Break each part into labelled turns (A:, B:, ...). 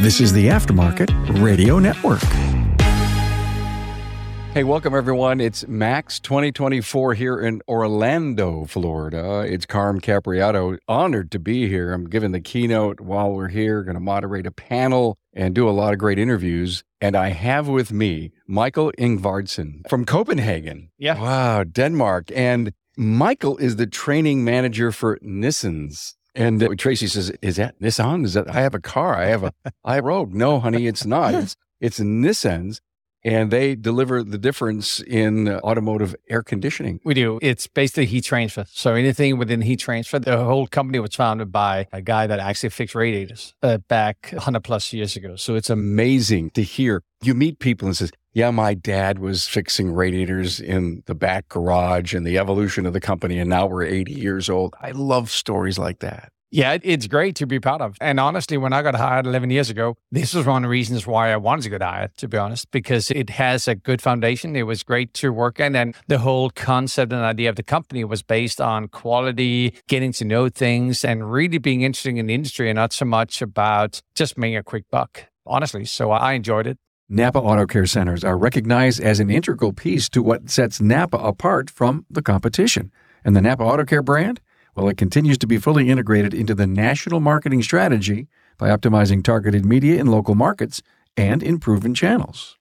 A: This is the Aftermarket Radio Network.
B: Hey, welcome everyone. It's MACS 2024 here in Orlando, Florida. It's Carm Capriotto. Honored to be here. I'm giving the keynote while we're here, going to moderate a panel and do a lot of great interviews. And I have with me Michael Ingvardsen from Copenhagen.
C: Yeah.
B: Wow, Denmark. And Michael is the training manager for Nissens. And uh, Tracy says, "Is that Nissan? Is that I have a car? I have a I Rogue? No, honey, it's not. It's it's Nissens." and they deliver the difference in automotive air conditioning.
C: We do. It's basically heat transfer. So anything within heat transfer, the whole company was founded by a guy that actually fixed radiators uh, back 100 plus years ago. So it's
B: amazing to hear. You meet people and says, yeah, my dad was fixing radiators in the back garage and the evolution of the company. And now we're 80 years old. I love stories like that.
C: Yeah, it's great to be proud of. And honestly, when I got hired 11 years ago, this was one of the reasons why I wanted to get hired, to be honest, because it has a good foundation. It was great to work. And the whole concept and idea of the company was based on quality, getting to know things, and really being interested in the industry and not so much about just making a quick buck, honestly. So I enjoyed it.
A: Napa Auto Care Centers are recognized as an integral piece to what sets Napa apart from the competition. And the Napa Auto Care brand? Well, it continues to be fully integrated into the national marketing strategy by optimizing targeted media in local markets and in proven channels.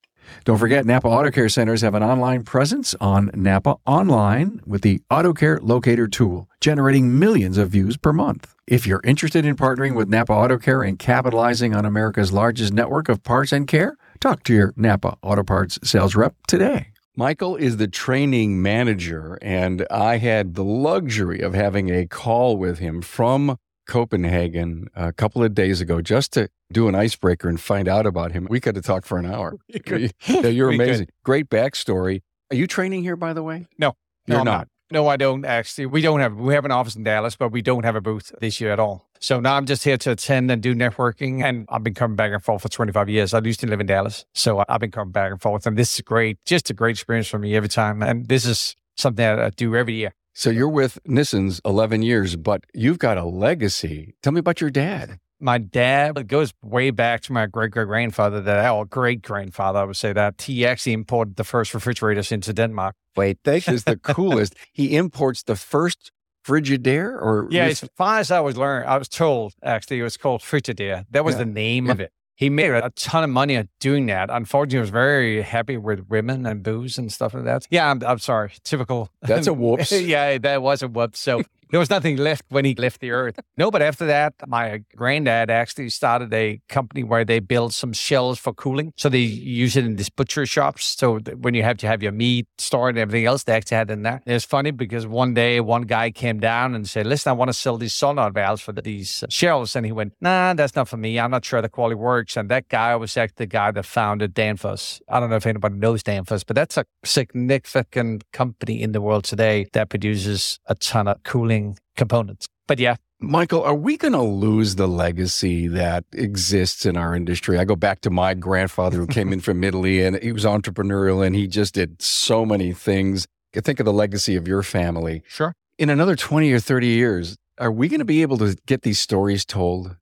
A: Don't forget, Napa Auto Care Centers have an online presence on Napa Online with the Auto Care Locator tool, generating millions of views per month. If you're interested in partnering with Napa Auto Care and capitalizing on America's largest network of parts and care, talk to your Napa Auto Parts sales rep today.
B: Michael is the training manager, and I had the luxury of having a call with him from Copenhagen a couple of days ago just to do an icebreaker and find out about him. We could have talked for an hour. yeah, you're amazing. Great backstory. Are you training here, by the way?
C: No,
B: you're
C: no,
B: not.
C: No, I don't actually. We don't have we have an office in Dallas, but we don't have a booth this year at all. So now I'm just here to attend and do networking. And I've been coming back and forth for 25 years. I used to live in Dallas. So I've been coming back and forth. And this is great, just a great experience for me every time. And this is something that I do every year.
B: So you're with Nissens 11 years, but you've got a legacy. Tell me about your dad.
C: My dad goes way back to my great great grandfather, that our great grandfather, I would say that. He actually imported the first refrigerators into Denmark.
B: Wait, this is the coolest. he imports the first Frigidaire or
C: yeah, as far as I was learning, I was told actually it was called Frigidaire. That was yeah. the name yeah. of it. He made a ton of money doing that. Unfortunately, he was very happy with women and booze and stuff like that. Yeah, I'm, I'm sorry. Typical.
B: That's a whoops.
C: yeah, that was a whoops. So there was nothing left when he left the earth. No, but after that, my granddad actually started a company where they build some shells for cooling. So they use it in these butcher shops. So when you have to have your meat stored and everything else, they actually had in there. It's funny because one day one guy came down and said, listen, I want to sell these solenoid valves for these uh, shells. And he went, nah, that's not for me. I'm not sure the quality works. And that guy was actually the guy that founded Danfoss. I don't know if anybody knows Danfoss, but that's a significant company in the world today that produces a ton of cooling components. But yeah.
B: Michael, are we going to lose the legacy that exists in our industry? I go back to my grandfather who came in from Italy and he was entrepreneurial and he just did so many things. Think of the legacy of your family.
C: Sure.
B: In another 20 or 30 years, are we going to be able to get these stories told?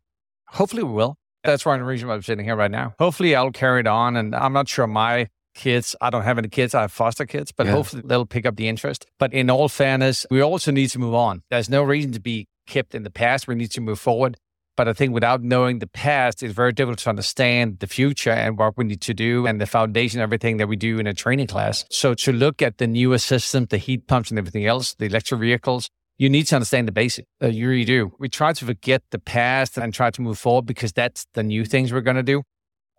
C: Hopefully we will. That's one reason why I'm sitting here right now. Hopefully I'll carry it on. And I'm not sure my kids. I don't have any kids. I have foster kids, but yeah. hopefully they'll pick up the interest. But in all fairness, we also need to move on. There's no reason to be kept in the past. We need to move forward. But I think without knowing the past, it's very difficult to understand the future and what we need to do and the foundation, everything that we do in a training class. So to look at the newer systems, the heat pumps and everything else, the electric vehicles, you need to understand the basic. Uh, you really do. We try to forget the past and try to move forward because that's the new things we're going to do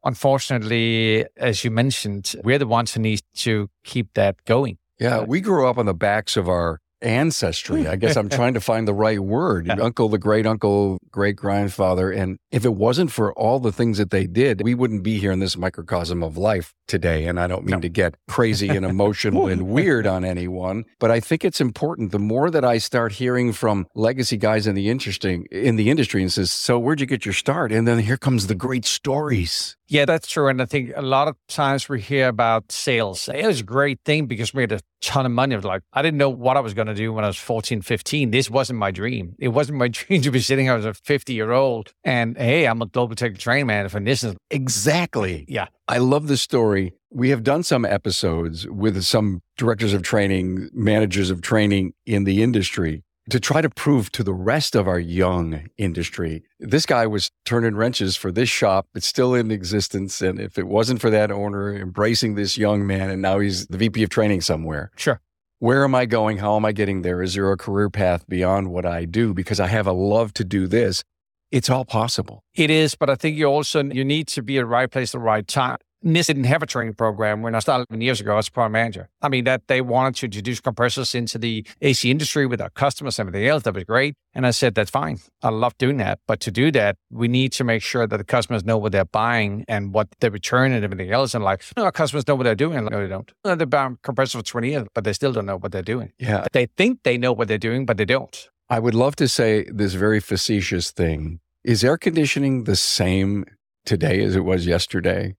C: unfortunately, as you mentioned, we're the ones who need to keep that going.
B: Yeah, we grew up on the backs of our ancestry. I guess I'm trying to find the right word. Uncle, the great uncle, great grandfather. And if it wasn't for all the things that they did, we wouldn't be here in this microcosm of life today. And I don't mean no. to get crazy and emotional and weird on anyone, but I think it's important. The more that I start hearing from legacy guys in the interesting in the industry and says, So where'd you get your start? And then here comes the great stories.
C: Yeah, that's true. And I think a lot of times we hear about sales. It was a great thing because we had a ton of money. Like, I didn't know what I was going to do when I was 14, 15. This wasn't my dream. It wasn't my dream to be sitting here as a 50 year old and, hey, I'm a global technical training manager and this is
B: exactly.
C: Yeah.
B: I love this story. We have done some episodes with some directors of training, managers of training in the industry to try to prove to the rest of our young industry. This guy was turning wrenches for this shop. It's still in existence. And if it wasn't for that owner embracing this young man, and now he's the VP of training somewhere.
C: Sure.
B: Where am I going? How am I getting there? Is there a career path beyond what I do? Because I have a love to do this. It's all possible.
C: It is, but I think you also you need to be at the right place at the right time. Nissens didn't have a training program when I started 11 years ago as a product manager. I mean, that they wanted to introduce compressors into the AC industry with our customers and everything else. That was great. And I said, that's fine. I love doing that. But to do that, we need to make sure that the customers know what they're buying and what they return and everything else. And like, no, our customers know what they're doing. No, they don't. No, they've buying compressors for 20 years, but they still don't know what they're doing.
B: Yeah.
C: They think they know what they're doing, but they don't.
B: I would love to say this very facetious thing. Is air conditioning the same today as it was yesterday?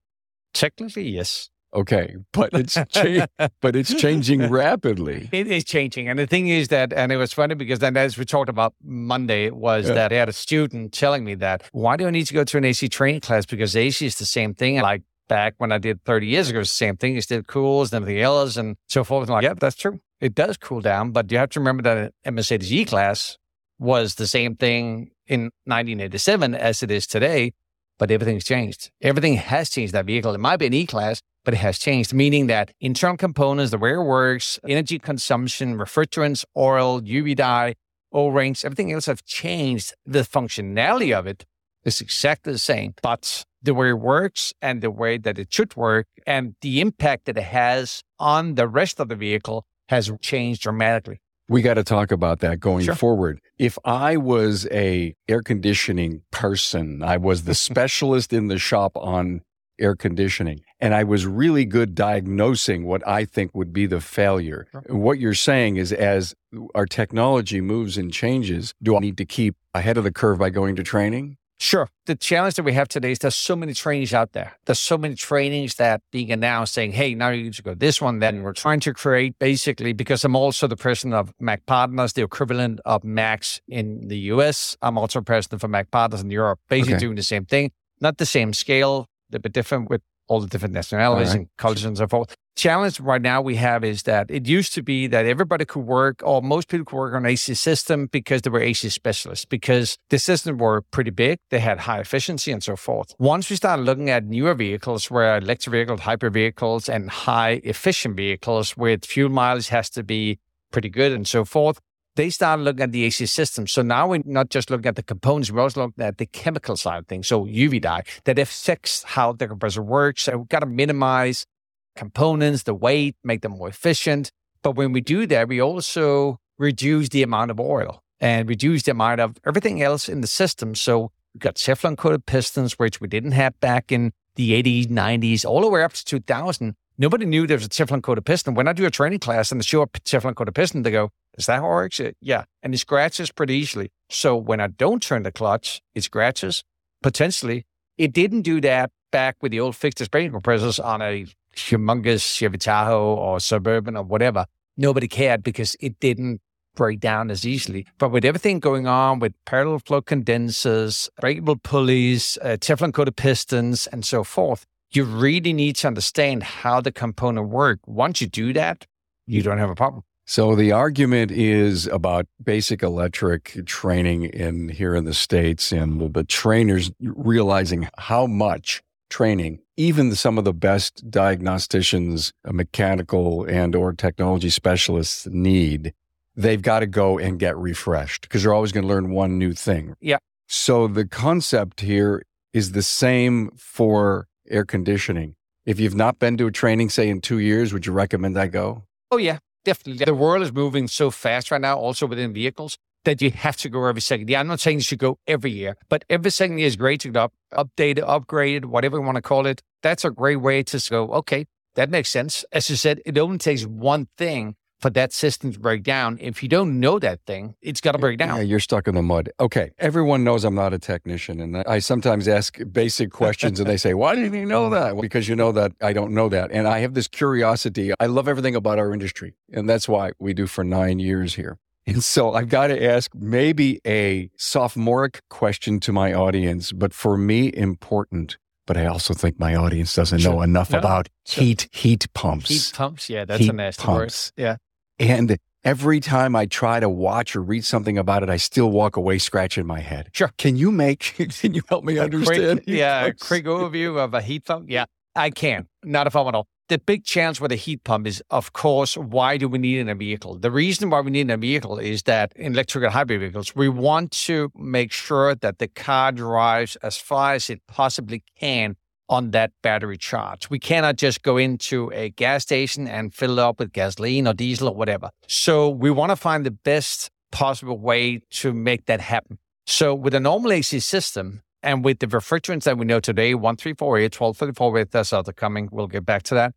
C: Technically, yes.
B: Okay, but it's cha- but it's changing rapidly.
C: It is changing, and the thing is that, and it was funny because then, as we talked about Monday, was yeah. that I had a student telling me that why do I need to go to an AC training class because AC is the same thing. Like back when I did 30 years ago, it's the same thing. It still cools and everything else, and so forth. And like, yeah, that's true. It does cool down, but you have to remember that a Mercedes E class was the same thing in 1987 as it is today but everything's changed. Everything has changed that vehicle. It might be an E class, but it has changed, meaning that internal components, the way it works, energy consumption, refrigerants, oil, UV dye, O rings, everything else have changed. The functionality of it is exactly the same, but the way it works and the way that it should work and the impact that it has on the rest of the vehicle has changed dramatically.
B: We got to talk about that going
C: sure.
B: forward. If I was a air conditioning person, I was the specialist in the shop on air conditioning, and I was really good diagnosing what I think would be the failure. Sure. What you're saying is as our technology moves and changes, do I need to keep ahead of the curve by going to training?
C: Sure. The challenge that we have today is there's so many trainings out there. There's so many trainings that being announced saying, hey, now you need to go this one. Then we're trying to create basically, because I'm also the president of Mac Partners, the equivalent of MACS in the US. I'm also president for Mac Partners in Europe, basically okay. doing the same thing. Not the same scale, a bit different with all the different nationalities right. and cultures and so forth. Challenge right now we have is that it used to be that everybody could work, or most people could work on AC system because they were AC specialists, because the systems were pretty big, they had high efficiency and so forth. Once we started looking at newer vehicles, where electric vehicles, hybrid vehicles, and high efficient vehicles with fuel mileage has to be pretty good and so forth, they started looking at the AC system. So now we're not just looking at the components, we're also looking at the chemical side of things. So UV dye that affects how the compressor works. So we've got to minimize components, the weight, make them more efficient. But when we do that, we also reduce the amount of oil and reduce the amount of everything else in the system. So we've got Teflon coated pistons, which we didn't have back in the 80s, 90s, all the way up to 2000. Nobody knew there was a Teflon coated piston. When I do a training class and they show a Teflon coated piston, they go, is that how it works? Yeah. And it scratches pretty easily. So when I don't turn the clutch, it scratches. Potentially, it didn't do that back with the old fixed displacement compressors on a humongous Chevy Tahoe or Suburban or whatever. Nobody cared because it didn't break down as easily. But with everything going on with parallel flow condensers, breakable pulleys, uh, Teflon coated pistons, and so forth, you really need to understand how the component work. Once you do that, you don't have a problem.
B: So the argument is about basic electric training in here in the states and the trainers realizing how much training even some of the best diagnosticians, uh, mechanical and or technology specialists need. They've got to go and get refreshed because they're always going to learn one new thing.
C: Yeah.
B: So the concept here is the same for air conditioning. If you've not been to a training, say in two years, would you recommend I go?
C: Oh, yeah. Definitely. The world is moving so fast right now, also within vehicles, that you have to go every second year. I'm not saying you should go every year, but every second year is great to get up, updated, upgraded, whatever you want to call it. That's a great way to go, okay, that makes sense. As you said, it only takes one thing for that system to break down. If you don't know that thing, it's got to break down.
B: Yeah, you're stuck in the mud. Okay. Everyone knows I'm not a technician. And I sometimes ask basic questions and they say, Why didn't you know that? Well, because you know that I don't know that. And I have this curiosity. I love everything about our industry. And that's why we do for nine years here. And so I've got to ask maybe a sophomoric question to my audience, but for me, important. But I also think my audience doesn't
C: Sure.
B: know enough
C: No,
B: about
C: sure.
B: heat heat pumps.
C: Heat pumps, yeah, that's
B: Heat
C: a nasty
B: pumps.
C: word. Yeah.
B: And every time I try to watch or read something about it, I still walk away scratching my head.
C: Sure.
B: Can you make, can you help me understand?
C: Quick, yeah, quick overview of a heat pump. Yeah, I can. Not a problem at all. The big challenge with a heat pump is, of course, why do we need in a vehicle? The reason why we need in a vehicle is that in electric and hybrid vehicles, we want to make sure that the car drives as far as it possibly can on that battery charge. We cannot just go into a gas station and fill it up with gasoline or diesel or whatever. So we want to find the best possible way to make that happen. So with a normal AC system and with the refrigerants that we know today, 134A, 1234A, that's other coming, we'll get back to that.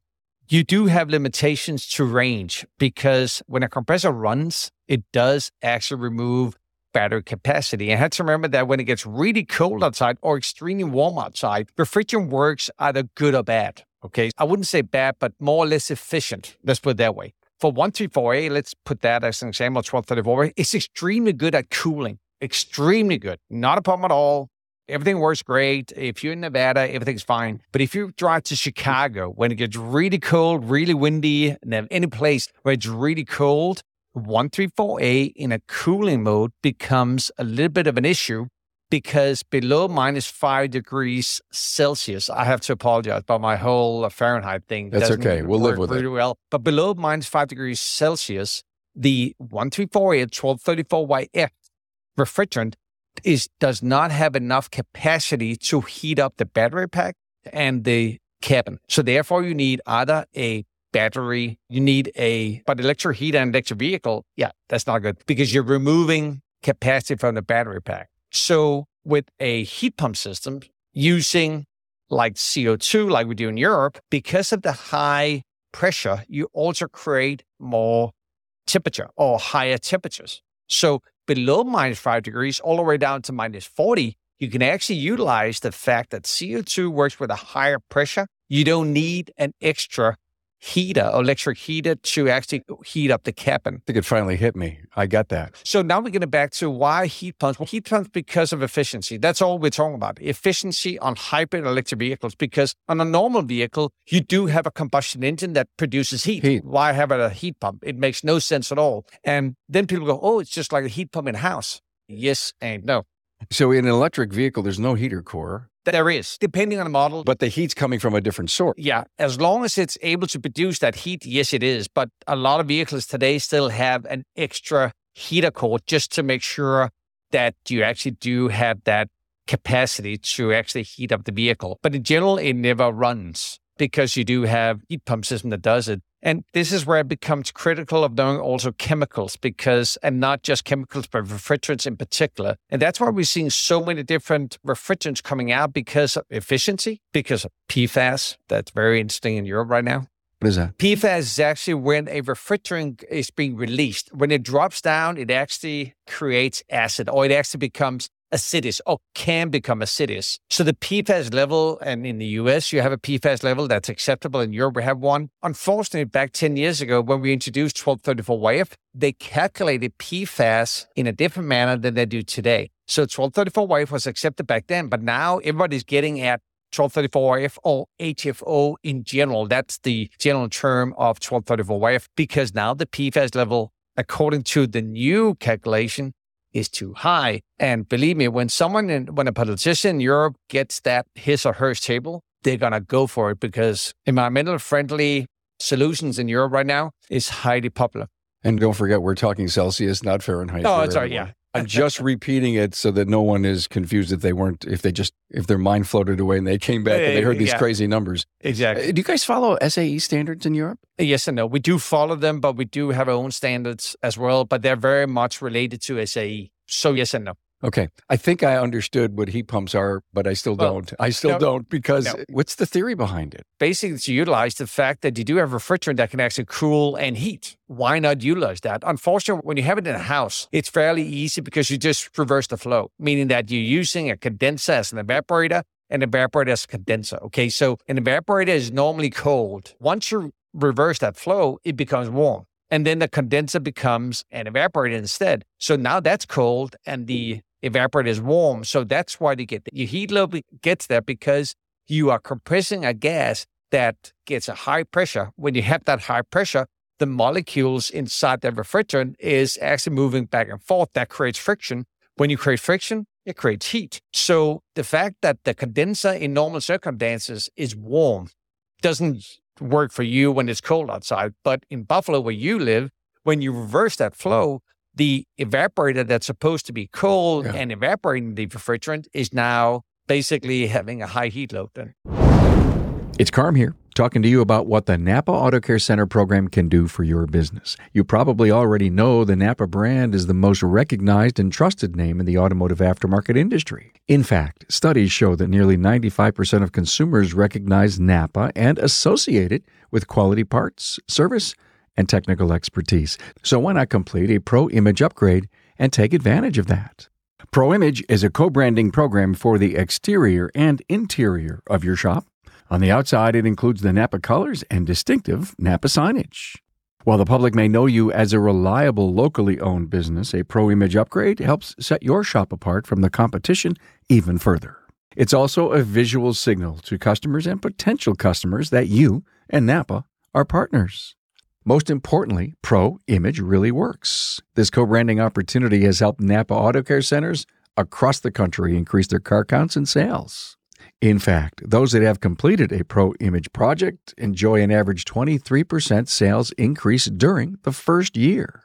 C: You do have limitations to range because when a compressor runs, it does actually remove battery capacity. And have to remember that when it gets really cold outside or extremely warm outside, refrigerant works either good or bad. Okay. I wouldn't say bad, but more or less efficient. Let's put it that way. For 134A, let's put that as an example, 1234A, it's extremely good at cooling. Extremely good. Not a problem at all. Everything works great. If you're in Nevada, everything's fine. But if you drive to Chicago when it gets really cold, really windy, and then any place where it's really cold, 134A in a cooling mode becomes a little bit of an issue because below minus five degrees Celsius, I have to apologize about my whole Fahrenheit thing.
B: That's okay. We'll live with it.
C: really well. But below minus five degrees Celsius, the 134A 1234YF refrigerant is does not have enough capacity to heat up the battery pack and the cabin. So therefore, you need either a battery, you need a but electric heater and electric vehicle. Yeah, that's not good because you're removing capacity from the battery pack. So with a heat pump system using like CO2, like we do in Europe, because of the high pressure, you also create more temperature or higher temperatures. So below minus five degrees, all the way down to minus 40, you can actually utilize the fact that CO2 works with a higher pressure. You don't need an extra heater, electric heater, to actually heat up the cabin.
B: I think it finally hit me. I got that.
C: So now we're getting back to why heat pumps. Well, heat pumps because of efficiency. That's all we're talking about. Efficiency on hybrid electric vehicles. Because on a normal vehicle, you do have a combustion engine that produces heat.
B: Heat.
C: Why have a heat pump? It makes no sense at all. And then people go, "Oh, it's just like a heat pump in a house." Yes and no.
B: So in an electric vehicle, there's no heater core,
C: There is, depending on the model.
B: but the heat's coming from a different source.
C: Yeah, as long as it's able to produce that heat, yes, it is. But a lot of vehicles today still have an extra heater core just to make sure that you actually do have that capacity to actually heat up the vehicle. But in general, it never runs because you do have heat pump system that does it. And this is where it becomes critical of knowing also chemicals because, and not just chemicals, but refrigerants in particular. And that's why we're seeing so many different refrigerants coming out because of efficiency, because of PFAS. That's very interesting in Europe right now.
B: What is that?
C: PFAS is actually when a refrigerant is being released. When it drops down, it actually creates acid or it actually becomes acidic or can become acidic. So the PFAS level, and in the US, you have a PFAS level that's acceptable. In Europe, we have one. Unfortunately, back 10 years ago, when we introduced 1234YF, they calculated PFAS in a different manner than they do today. So 1234YF was accepted back then, but now everybody's getting at 1234YF or HFO in general. That's the general term of 1234YF because now the PFAS level, according to the new calculation, is too high. And believe me, when someone, in, when a politician in Europe gets that his or hers table, they're going to go for it because environmental friendly solutions in Europe right now is highly popular.
B: And don't forget, we're talking Celsius, not Fahrenheit.
C: Oh, sorry,
B: everyone.
C: yeah.
B: I'm just repeating it so that no one is confused if they weren't, if they just, if their mind floated away and they came back and they heard these
C: Yeah.
B: crazy numbers.
C: Exactly.
B: Uh, Do you guys follow SAE standards in Europe?
C: Yes and no. We do follow them, but we do have our own standards as well, but they're very much related to SAE. So yes and no.
D: Okay. I think I understood what heat pumps are, but I still
C: Well,
D: don't. I still
C: no,
D: don't because
C: no.
D: what's the theory behind it?
C: Basically, to utilize the fact that you do have refrigerant that can actually cool and heat. Why not utilize that? Unfortunately, when you have it in a house, it's fairly easy because you just reverse the flow, meaning that you're using a condenser as an evaporator and evaporator as a condenser. Okay. So an evaporator is normally cold. Once you reverse that flow, it becomes warm. And then the condenser becomes an evaporator instead. So now that's cold and the evaporator is warm. So that's why you get that. Your heat load gets there because you are compressing a gas that gets a high pressure. When you have that high pressure, the molecules inside the refrigerant is actually moving back and forth. That creates friction. When you create friction, it creates heat. So the fact that the condenser in normal circumstances is warm doesn't work for you when it's cold outside. But in Buffalo, where you live, when you reverse that flow, the evaporator that's supposed to be cold
D: Yeah.
C: and evaporating the refrigerant is now basically having a high heat load then.
B: It's Carm here, talking to you about what the Napa Auto Care Center program can do for your business. You probably already know the Napa brand is the most recognized and trusted name in the automotive aftermarket industry. In fact, studies show that nearly 95% of consumers recognize Napa and associate it with quality parts, service, and technical expertise. So why not complete a Pro Image upgrade and take advantage of that? Pro Image is a co branding program for the exterior and interior of your shop. On the outside, it includes the Napa colors and distinctive Napa signage. While the public may know you as a reliable, locally owned business, a Pro Image upgrade helps set your shop apart from the competition even further. It's also a visual signal to customers and potential customers that you and Napa are partners. Most importantly, Pro Image really works. This co branding opportunity has helped Napa Auto Care centers across the country increase their car counts and sales. In fact, those that have completed a Pro Image project enjoy an average 23% sales increase during the first year.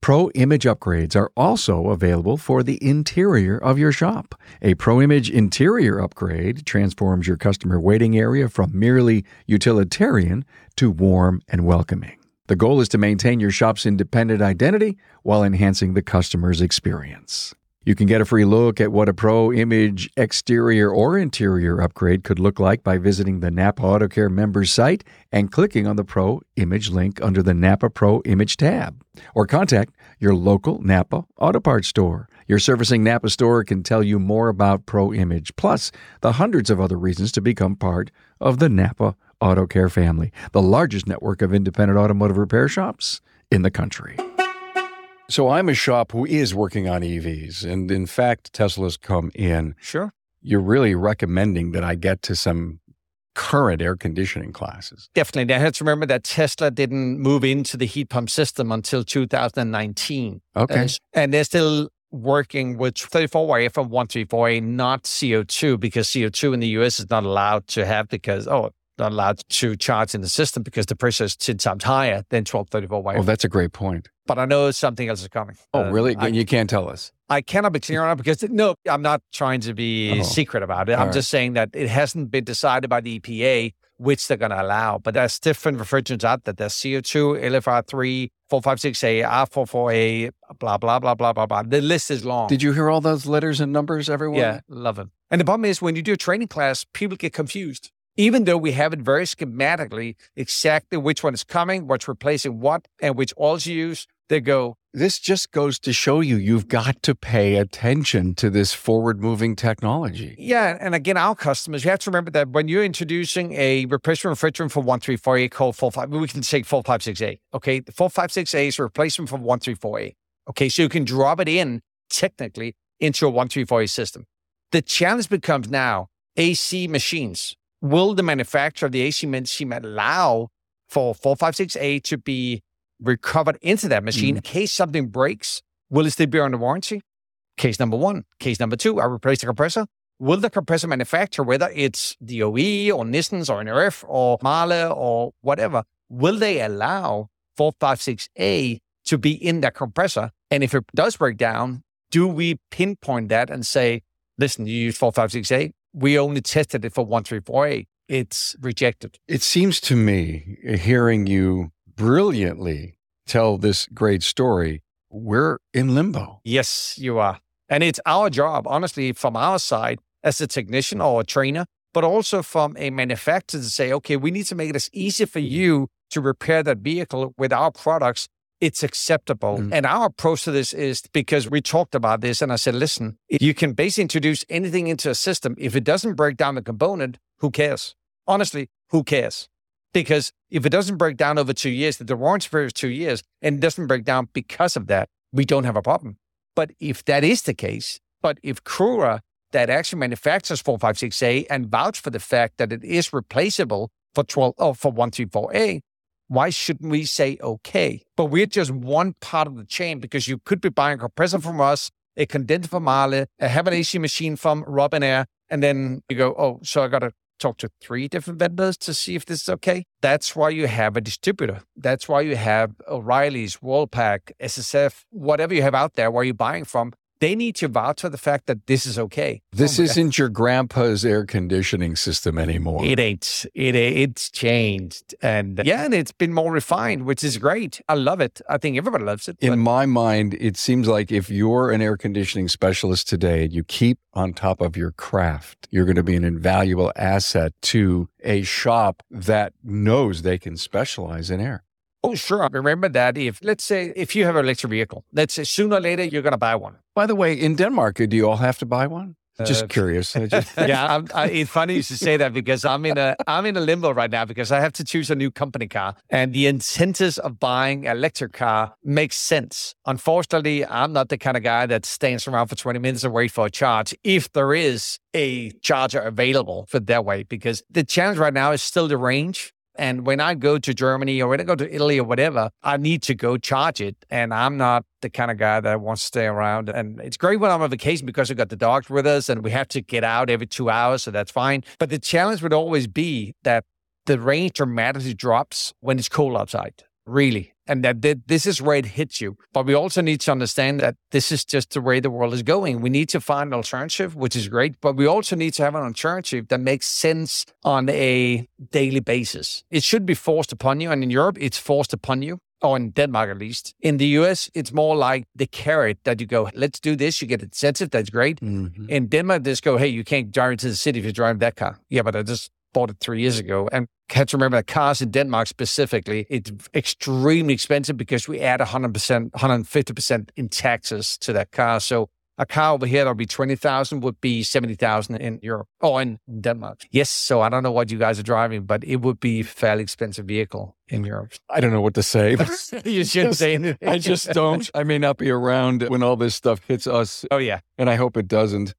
B: Pro Image upgrades are also available for the interior of your shop. A Pro Image interior upgrade transforms your customer waiting area from merely utilitarian to warm and welcoming. The goal is to maintain your shop's independent identity while enhancing the customer's experience. You can get a free look at what a Pro Image exterior or interior upgrade could look like by visiting the Napa Auto Care members site and clicking on the Pro Image link under the Napa Pro Image tab. Or contact your local Napa Auto Parts store. Your servicing Napa store can tell you more about Pro Image, plus the hundreds of other reasons to become part of the Napa Auto Care family, the largest network of independent automotive repair shops in the country.
D: So I'm a shop who is working on EVs. And in fact, Tesla's come in.
C: Sure.
D: You're really recommending that I get to some current air conditioning classes.
C: Definitely. Now, let's remember that Tesla didn't move into the heat pump system until 2019.
D: Okay.
C: Uh, and they're still working with 34A from 134A, not CO2, because CO2 in the US is not allowed to have because, oh, not allowed to charge in the system because the pressure is 10 times higher than 1234A.
D: Oh, that's a great point.
C: but I know something else is coming.
D: Oh,
C: Uh,
D: really?
C: I,
D: you can't tell us.
C: I cannot be clear on it because, no, I'm not trying to be
D: Oh.
C: secret about it.
D: All
C: I'm
D: right.
C: just saying that it hasn't been decided by the EPA which they're going to allow. But there's different refrigerants out there. There's CO2, LFR3, 456A, R44A, blah, blah, blah, blah, blah, blah. The list is long.
D: Did you hear all those letters and numbers, everyone?
C: Yeah, love them. And the problem is when you do a training class, people get confused. Even though we have it very schematically, exactly which one is coming, what's replacing what, and which oils you use, they go,
D: This just goes to show you you've got to pay attention to this forward moving technology.
C: Yeah, and again, our customers, you have to remember that when you're introducing a replacement refrigerant for 134A called 45, we can say 456A. Okay, the 456A is a replacement for 134A. Okay, so you can drop it in technically into a 134A system. The challenge becomes now AC machines. Will the manufacturer of the AC machine allow for 456A to be recovered into that machine mm-hmm. in case something breaks? Will it still be under warranty? Case number one. Case number two, I replace the compressor. Will the compressor manufacturer, whether it's DOE or Nissens or NRF or Mahle or whatever, will they allow 456A to be in that compressor? And if it does break down, do we pinpoint that and say, listen, you use 456A? We only tested it for 134A. It's rejected.
D: It seems to me, hearing you brilliantly tell this great story, we're in limbo.
C: Yes, you are. And it's our job, honestly, from our side as a technician or a trainer, but also from a manufacturer to say, okay, we need to make it as easy for mm-hmm. you to repair that vehicle with our products. It's acceptable. Mm. And our approach to this is because we talked about this and I said, listen, you can basically introduce anything into a system. If it doesn't break down the component, who cares? Honestly, who cares? Because if it doesn't break down over two years, the warranty period is two years, and it doesn't break down because of that, we don't have a problem. But if that is the case, but if Koura that actually manufactures 456A and vouch for the fact that it is replaceable for 12 or for 134A, why shouldn't we say okay? But we're just one part of the chain because you could be buying a compressor from us, a condenser from Mahle, a have an AC machine from Robinair, and then you go, oh, so I got to talk to three different vendors to see if this is okay. That's why you have a distributor. That's why you have O'Reilly's, Worldpac, SSF, whatever you have out there where are you're buying from they need to vouch for the fact that this is okay.
B: This oh isn't God. your grandpa's air conditioning system anymore.
C: It ain't. It it's changed, and yeah, and it's been more refined, which is great. I love it. I think everybody loves it.
B: In but... my mind, it seems like if you're an air conditioning specialist today and you keep on top of your craft, you're going to be an invaluable asset to a shop that knows they can specialize in air.
C: Oh, sure. Remember that if, let's say, if you have an electric vehicle, let's say sooner or later you're going to buy one.
B: By the way, in Denmark, do you all have to buy one? Just uh, curious. Just...
C: yeah, I'm, I, it's funny you should say that because I'm in a I'm in a limbo right now because I have to choose a new company car, and the incentives of buying an electric car makes sense. Unfortunately, I'm not the kind of guy that stands around for 20 minutes and wait for a charge if there is a charger available for that way. Because the challenge right now is still the range. And when I go to Germany or when I go to Italy or whatever, I need to go charge it. And I'm not the kind of guy that wants to stay around. And it's great when I'm on vacation because we got the dogs with us and we have to get out every two hours. So that's fine. But the challenge would always be that the range dramatically drops when it's cold outside really. And that this is where it hits you. But we also need to understand that this is just the way the world is going. We need to find an alternative, which is great, but we also need to have an alternative that makes sense on a daily basis. It should be forced upon you. And in Europe, it's forced upon you or in Denmark at least. In the US, it's more like the carrot that you go, let's do this. You get incentive. That's great. Mm-hmm. In Denmark, they just go, hey, you can't drive into the city if you drive that car. Yeah, but I just bought it three years ago. And have to remember that cars in Denmark specifically, it's extremely expensive because we add 100%, 150% in taxes to that car. So a car over here that'll be 20,000 would be 70,000 in Europe or in Denmark. Yes. So I don't know what you guys are driving, but it would be a fairly expensive vehicle in Europe.
B: I don't know what to say.
C: you shouldn't say anything.
B: I just don't. I may not be around when all this stuff hits us.
C: Oh, yeah.
B: And I hope it doesn't.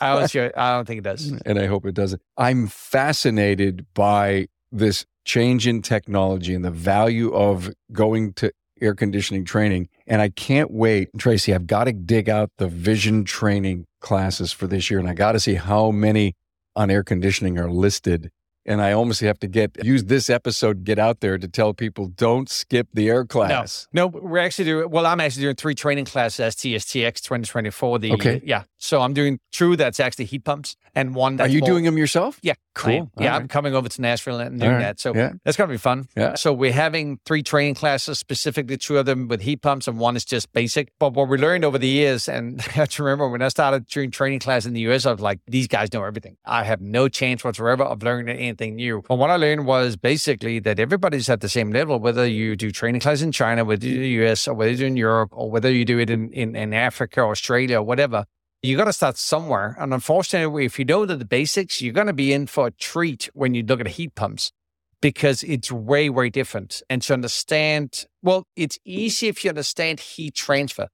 C: I, was sure, I don't think it does.
B: And I hope it doesn't. I'm fascinated by this change in technology and the value of going to air conditioning training. And I can't wait. Tracy, I've got to dig out the vision training classes for this year and I got to see how many on air conditioning are listed and I almost have to get use this episode get out there to tell people don't skip the air class.
C: No, no, we're actually doing. Well, I'm actually doing three training classes STSTX 2024. The
B: okay,
C: yeah. So I'm doing two that's actually heat pumps and one. That's
B: Are you
C: more,
B: doing them yourself?
C: Yeah,
B: cool.
C: Yeah, right. I'm coming over to Nashville and doing right. that. So yeah. that's gonna be fun.
B: Yeah.
C: So we're having three training classes, specifically two of them with heat pumps, and one is just basic. But what we learned over the years, and I have to remember when I started doing training class in the US, I was like, these guys know everything. I have no chance whatsoever of learning anything new. But what I learned was basically that everybody's at the same level, whether you do training class in China, whether you do the US, or whether you do in Europe, or whether you do it in, in, in Africa, Australia, or whatever. You got to start somewhere. And unfortunately, if you know the basics, you're going to be in for a treat when you look at heat pumps because it's way, way different. And to understand, well, it's easy if you understand heat transfer.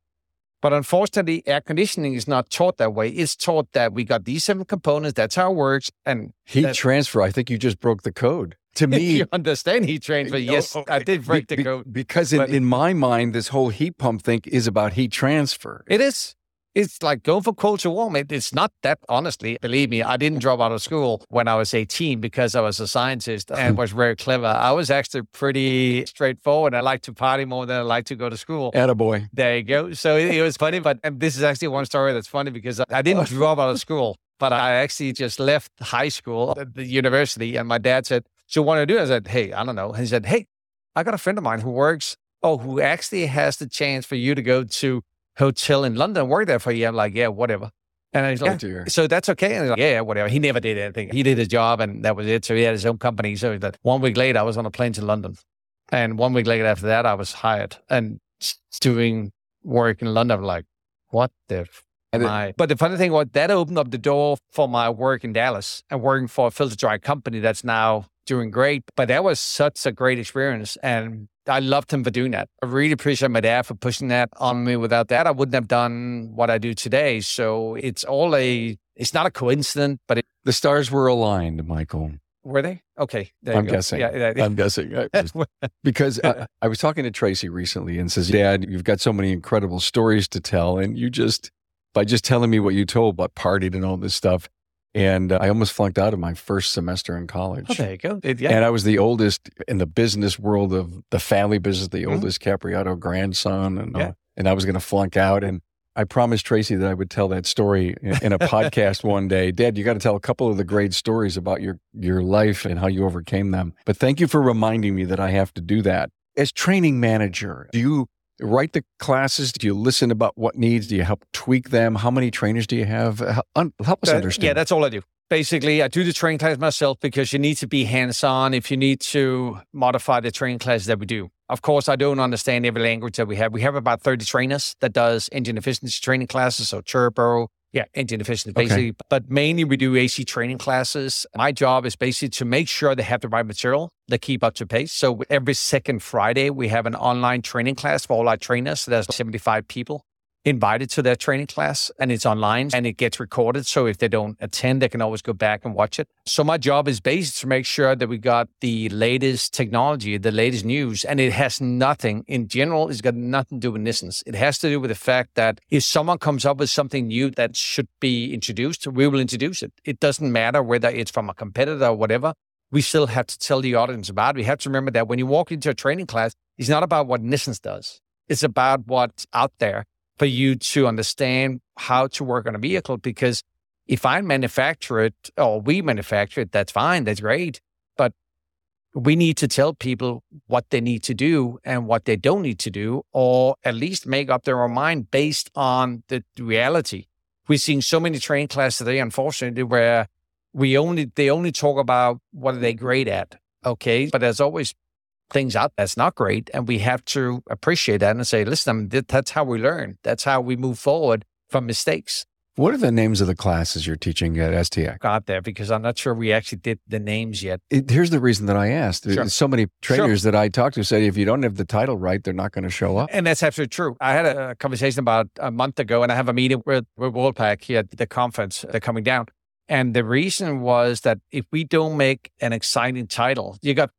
C: But unfortunately, air conditioning is not taught that way. It's taught that we got these seven components. That's how it works. And
B: heat transfer. I think you just broke the code. To me,
C: you understand heat transfer. Yes, okay. I did break be, the code.
B: Because in, in my mind, this whole heat pump thing is about heat transfer.
C: It is it's like going for culture warm. It, it's not that, honestly. Believe me, I didn't drop out of school when I was 18 because I was a scientist and was very clever. I was actually pretty straightforward. I like to party more than I like to go to school.
B: Attaboy.
C: There you go. So it, it was funny, but this is actually one story that's funny because I didn't drop out of school, but I actually just left high school, uh, the university, and my dad said, So what do I do? I said, Hey, I don't know. And he said, Hey, I got a friend of mine who works, oh, who actually has the chance for you to go to hotel in London, work there for a year. I'm like, yeah, whatever. And he's like, so that's okay. And he's like, yeah, whatever. He never did anything. He did his job and that was it. So he had his own company. So that one week later, I was on a plane to London. And one week later after that, I was hired and doing work in London. I'm like, what the f- my, but the funny thing was that opened up the door for my work in Dallas and working for a filter dry company that's now doing great. But that was such a great experience. And I loved him for doing that. I really appreciate my dad for pushing that on me. Without that, I wouldn't have done what I do today. So it's all a, it's not a coincidence, but it,
B: the stars were aligned, Michael.
C: Were they? Okay.
B: I'm guessing. Yeah, yeah, I'm guessing. because I, I was talking to Tracy recently and says, Dad, you've got so many incredible stories to tell. And you just, by just telling me what you told about partied and all this stuff, and uh, I almost flunked out of my first semester in college.
C: Oh, there you go.
B: It, yeah. And I was the oldest in the business world of the family business, the mm-hmm. oldest Capriotto grandson. And, yeah. uh, and I was going to flunk out. And I promised Tracy that I would tell that story in, in a podcast one day. Dad, you got to tell a couple of the great stories about your, your life and how you overcame them. But thank you for reminding me that I have to do that. As training manager, do you write the classes? Do you listen about what needs? Do you help tweak them? How many trainers do you have? Help us understand.
C: Yeah, that's all I do. Basically, I do the training class myself because you need to be hands on if you need to modify the training classes that we do. Of course, I don't understand every language that we have. We have about 30 trainers that does engine efficiency training classes, so turbo, yeah, engine efficiency basically. Okay. But mainly we do AC training classes. My job is basically to make sure they have the right material, they keep up to pace. So every second Friday, we have an online training class for all our trainers. So there's 75 people invited to their training class and it's online and it gets recorded. So if they don't attend, they can always go back and watch it. So my job is basically to make sure that we got the latest technology, the latest news, and it has nothing in general, it's got nothing to do with Nissens. It has to do with the fact that if someone comes up with something new that should be introduced, we will introduce it. It doesn't matter whether it's from a competitor or whatever. We still have to tell the audience about it. We have to remember that when you walk into a training class, it's not about what Nissens does. It's about what's out there for you to understand how to work on a vehicle. Because if I manufacture it or we manufacture it, that's fine, that's great. But we need to tell people what they need to do and what they don't need to do, or at least make up their own mind based on the reality. We're seeing so many training classes today, unfortunately, where we only they only talk about what are they great at. Okay. But there's always things out that's not great. And we have to appreciate that and say, listen, that's how we learn. That's how we move forward from mistakes.
B: What are the names of the classes you're teaching at STX?
C: Got there because I'm not sure we actually did the names yet.
B: It, here's the reason that I asked. Sure. So many trainers sure. that I talked to said if you don't have the title right, they're not going to show up.
C: And that's absolutely true. I had a conversation about a month ago, and I have a meeting with, with Worldpac here at the conference. They're coming down. And the reason was that if we don't make an exciting title, you got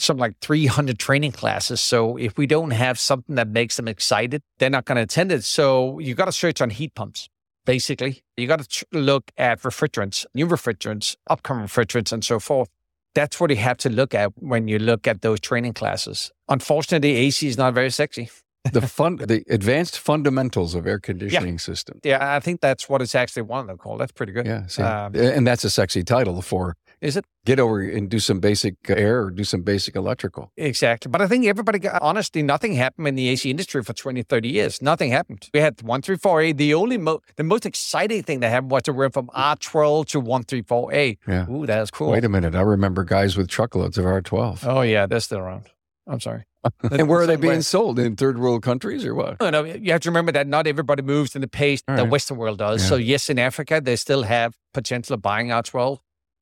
C: some like 300 training classes. So if we don't have something that makes them excited, they're not going to attend it. So you got to search on heat pumps. Basically, you got to look at refrigerants, new refrigerants, upcoming refrigerants, and so forth. That's what you have to look at when you look at those training classes. Unfortunately, AC is not very sexy.
B: the fun, the advanced fundamentals of air conditioning yeah. system.
C: Yeah, I think that's what it's actually one of them called. That's pretty good.
B: Yeah, um, and that's a sexy title for
C: is it?
B: Get over and do some basic air or do some basic electrical.
C: Exactly. But I think everybody, got, honestly, nothing happened in the AC industry for 20, 30 years. Nothing happened. We had 134A. The only, mo- the most exciting thing that happened was to went from R12 to 134A. Yeah. Ooh, that's cool.
B: Wait a minute. I remember guys with truckloads of R12.
C: Oh, yeah. They're still around. I'm sorry.
B: and where are they being sold in third world countries or what?
C: No, no, you have to remember that not everybody moves in the pace right. the Western world does. Yeah. So yes, in Africa they still have potential of buying R12,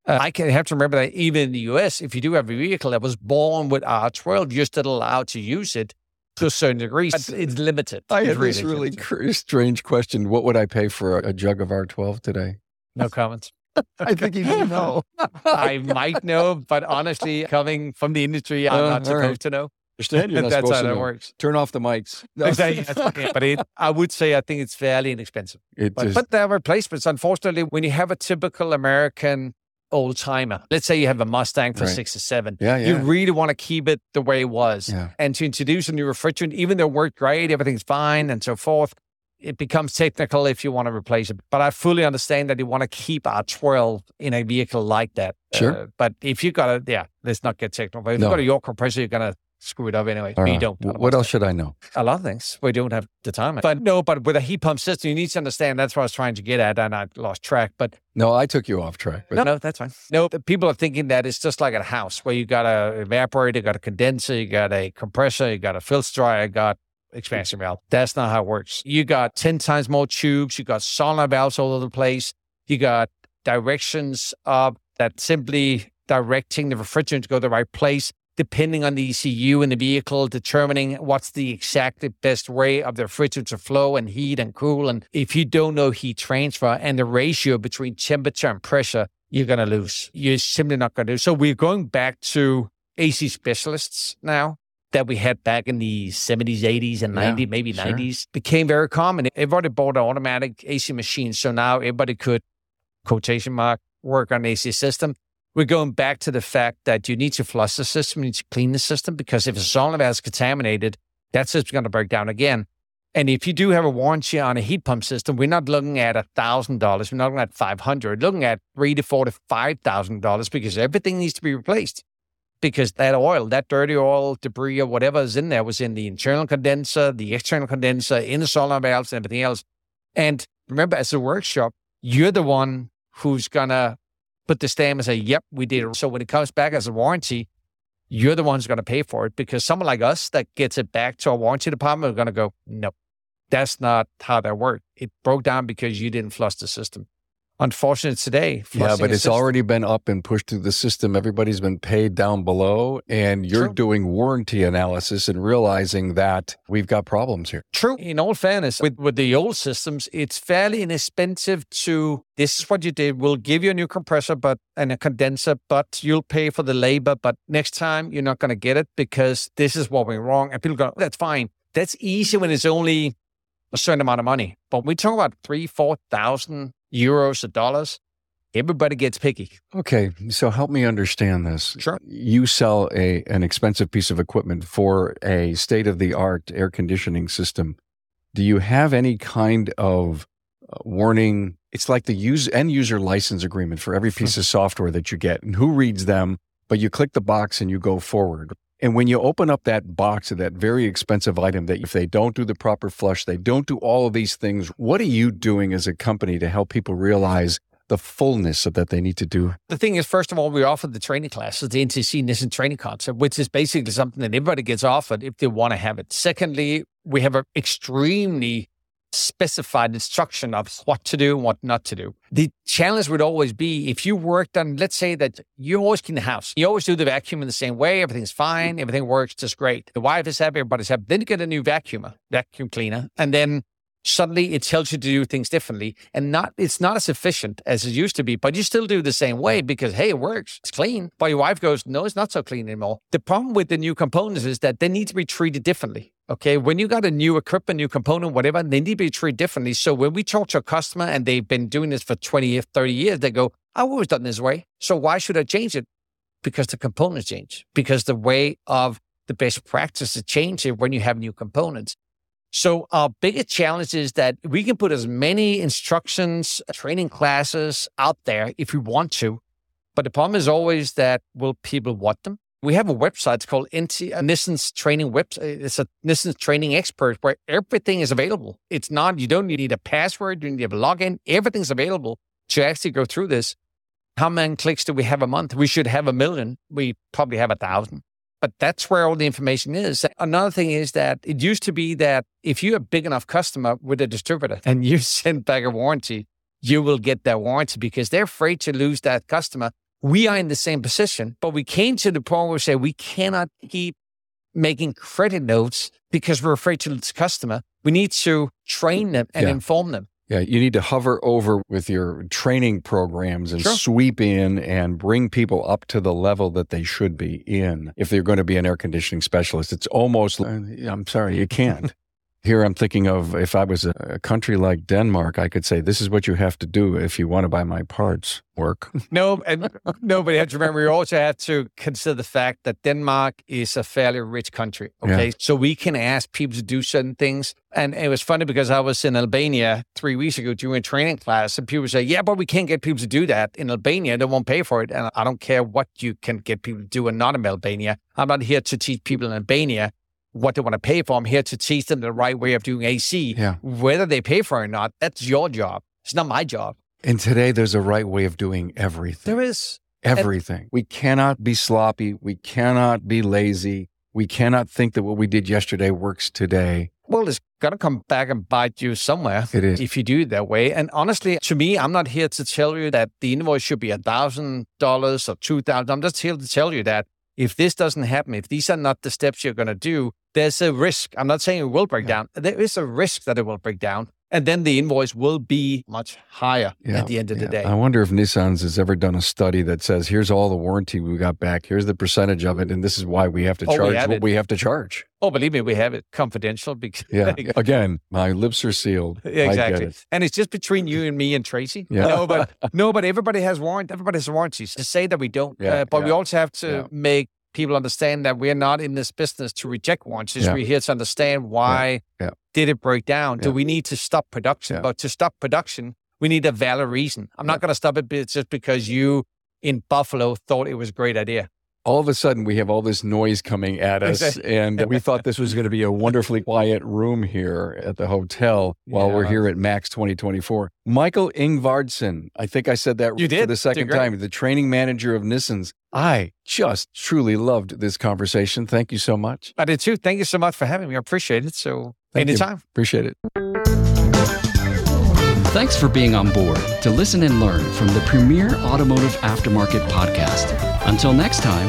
C: uh, I can have to remember that even in the US, if you do have a vehicle that was born with R12, you're still allowed to use it to a certain degree. It's limited.
B: I have this really cr- strange question. What would I pay for a, a jug of R12 today?
C: No comments.
B: I think you know.
C: I might know, but honestly, coming from the industry, I'm uh, not supposed right. to know.
B: Understand? You're not
C: That's
B: how
C: that works.
B: Turn off the mics.
C: No. Exactly. but it, I would say I think it's fairly inexpensive. It but, just... but there are replacements. Unfortunately, when you have a typical American old timer. Let's say you have a Mustang for right. six or seven.
B: Yeah, yeah.
C: You really want to keep it the way it was. Yeah. And to introduce a new refrigerant, even though it worked great, everything's fine and so forth, it becomes technical if you want to replace it. But I fully understand that you want to keep R12 in a vehicle like that.
B: Sure. Uh,
C: but if you got to, yeah, let's not get technical. But if no. you've got a York compressor, you're going to screw it up anyway.
B: All
C: we
B: right.
C: don't.
B: What else should I know?
C: A lot of things. We don't have the time. But no, but with a heat pump system, you need to understand that's what I was trying to get at, and I lost track. But
B: No, I took you off track. But
C: no, no, that's fine. No, people are thinking that it's just like a house where you got a evaporator, you got a condenser, you got a compressor, you got a filter dryer, you got expansion valve. That's not how it works. You got 10 times more tubes, you got solenoid valves all over the place, you got directions up that simply directing the refrigerant to go to the right place, depending on the ECU in the vehicle, determining what's the exact best way of the refrigerant to flow and heat and cool. And if you don't know heat transfer and the ratio between temperature and pressure, you're going to lose. You're simply not going to do. So we're going back to AC specialists now that we had back in the 70s, 80s, and 90s,
B: Yeah,
C: maybe
B: sure.
C: 90s, became very common. Everybody bought an automatic AC machine. So now everybody could, quotation mark, work on AC system. We're going back to the fact that you need to flush the system, you need to clean the system, because if a solenoid valve is contaminated, that system's going to break down again. And if you do have a warranty on a heat pump system, we're not looking at thousand dollars. We're not looking at five hundred. Looking at three to four to five thousand dollars because everything needs to be replaced. Because that oil, that dirty oil, debris, or whatever is in there was in the internal condenser, the external condenser, in the solenoid valves, and everything else. And remember, as a workshop, you're the one who's gonna put the stamp and say, "Yep, we did." it." So when it comes back as a warranty, you're the one who's going to pay for it because someone like us that gets it back to our warranty department are going to go, "No, that's not how that worked. It broke down because you didn't flush the system." Unfortunate today.
B: Yeah, but it's
C: system-
B: already been up and pushed through the system. Everybody's been paid down below, and you're
C: True.
B: doing warranty analysis and realizing that we've got problems here.
C: True. In all fairness, with, with the old systems, it's fairly inexpensive to this is what you did. We'll give you a new compressor but and a condenser, but you'll pay for the labor. But next time you're not gonna get it because this is what went wrong. And people go, oh, that's fine. That's easy when it's only a certain amount of money. But we talk about three, four thousand euros or dollars, everybody gets picky.
B: Okay, so help me understand this.
C: Sure.
B: You sell a an expensive piece of equipment for a state of the art air conditioning system. Do you have any kind of uh, warning? It's like the use end user license agreement for every piece of software that you get, and who reads them? But you click the box and you go forward. And when you open up that box of that very expensive item, that if they don't do the proper flush, they don't do all of these things. What are you doing as a company to help people realize the fullness of that they need to do?
C: The thing is, first of all, we offer the training classes, the NTC Nissens training concept, which is basically something that everybody gets offered if they want to have it. Secondly, we have an extremely specified instruction of what to do and what not to do. The challenge would always be if you worked on, let's say that you always clean the house, you always do the vacuum in the same way, everything's fine, everything works just great. The wife is happy, everybody's happy. Then you get a new vacuumer, vacuum cleaner, and then suddenly it tells you to do things differently and not it's not as efficient as it used to be but you still do the same way because hey it works. It's clean. But your wife goes no it's not so clean anymore. The problem with the new components is that they need to be treated differently okay? When you got a new equipment new component whatever they need to be treated differently. So when we talk to a customer and they've been doing this for 20 years 30 years they go i've always done this way. So why should i change it? Because the components change. Because the way of the best practices change when you have new components so our biggest challenge is that we can put as many instructions, uh, training classes out there if we want to. But the problem is always that will people want them? We have a website it's called NT, uh, Nissens training website. Uh, it's a Nissens training expert where everything is available. It's not, you don't need a password, you need a login. Everything's available to actually go through this. How many clicks do we have a month? We should have a million. We probably have a thousand but that's where all the information is. Another thing is that it used to be that if you're a big enough customer with a distributor and you send back a warranty, you will get that warranty because they're afraid to lose that customer. We are in the same position, but we came to the point where we say we cannot keep making credit notes because we're afraid to lose the customer. We need to train them and
B: Yeah.
C: inform them.
B: Yeah, you need to hover over with your training programs and
C: Sure.
B: sweep in and bring people up to the level that they should be in if they're going to be an air conditioning specialist. It's almost, uh, I'm sorry, you can't. Here I'm thinking of if I was a country like Denmark, I could say, this is what you have to do if you want to buy my parts work.
C: no, and no, but you have to remember, you also have to consider the fact that Denmark is a fairly rich country. Okay. Yeah. So we can ask people to do certain things. And it was funny because I was in Albania three weeks ago doing a training class, and people say, Yeah, but we can't get people to do that in Albania. They won't pay for it. And I don't care what you can get people to do and not in Albania. I'm not here to teach people in Albania what they want to pay for. I'm here to teach them the right way of doing AC.
B: Yeah.
C: Whether they pay for it or not, that's your job. It's not my job.
B: And today there's a right way of doing everything.
C: There is.
B: Everything. And- we cannot be sloppy. We cannot be lazy. We cannot think that what we did yesterday works today.
C: Well, it's going to come back and bite you somewhere.
B: It is.
C: If you do it that way. And honestly, to me, I'm not here to tell you that the invoice should be $1,000 or 2000 I'm just here to tell you that if this doesn't happen, if these are not the steps you're going to do, there's a risk. I'm not saying it will break yeah. down. There is a risk that it will break down. And then the invoice will be much higher yeah, at the end of yeah. the day.
B: I wonder if Nissens has ever done a study that says, here's all the warranty we got back, here's the percentage of it, and this is why we have to oh, charge what it. we have to charge.
C: Oh, believe me, we have it confidential because
B: yeah. Again, my lips are sealed.
C: exactly, it. and it's just between you and me and Tracy.
B: Yeah.
C: No, but no, but everybody has warrant. Everybody has warranties. To say that we don't, yeah, uh, but we also have to make people understand that we're not in this business to reject warranties. Yeah. We're here to understand why
B: yeah. Yeah.
C: did it break down? Do we need to stop production? But to stop production, we need a valid reason. I'm not going to stop it just because you in Buffalo thought it was a great idea
B: all of a sudden we have all this noise coming at us and we thought this was going to be a wonderfully quiet room here at the hotel while yeah. we're here at MACS 2024 michael Ingvardsen i think i said that
C: you did.
B: for the second time the training manager of Nissens i just truly loved this conversation. Thank you so much.
C: I did too. Thank you so much for having me. I appreciate it. So thank anytime. You.
B: appreciate it.
E: Thanks for being on board to listen and learn from the premier automotive aftermarket podcast. Until next time,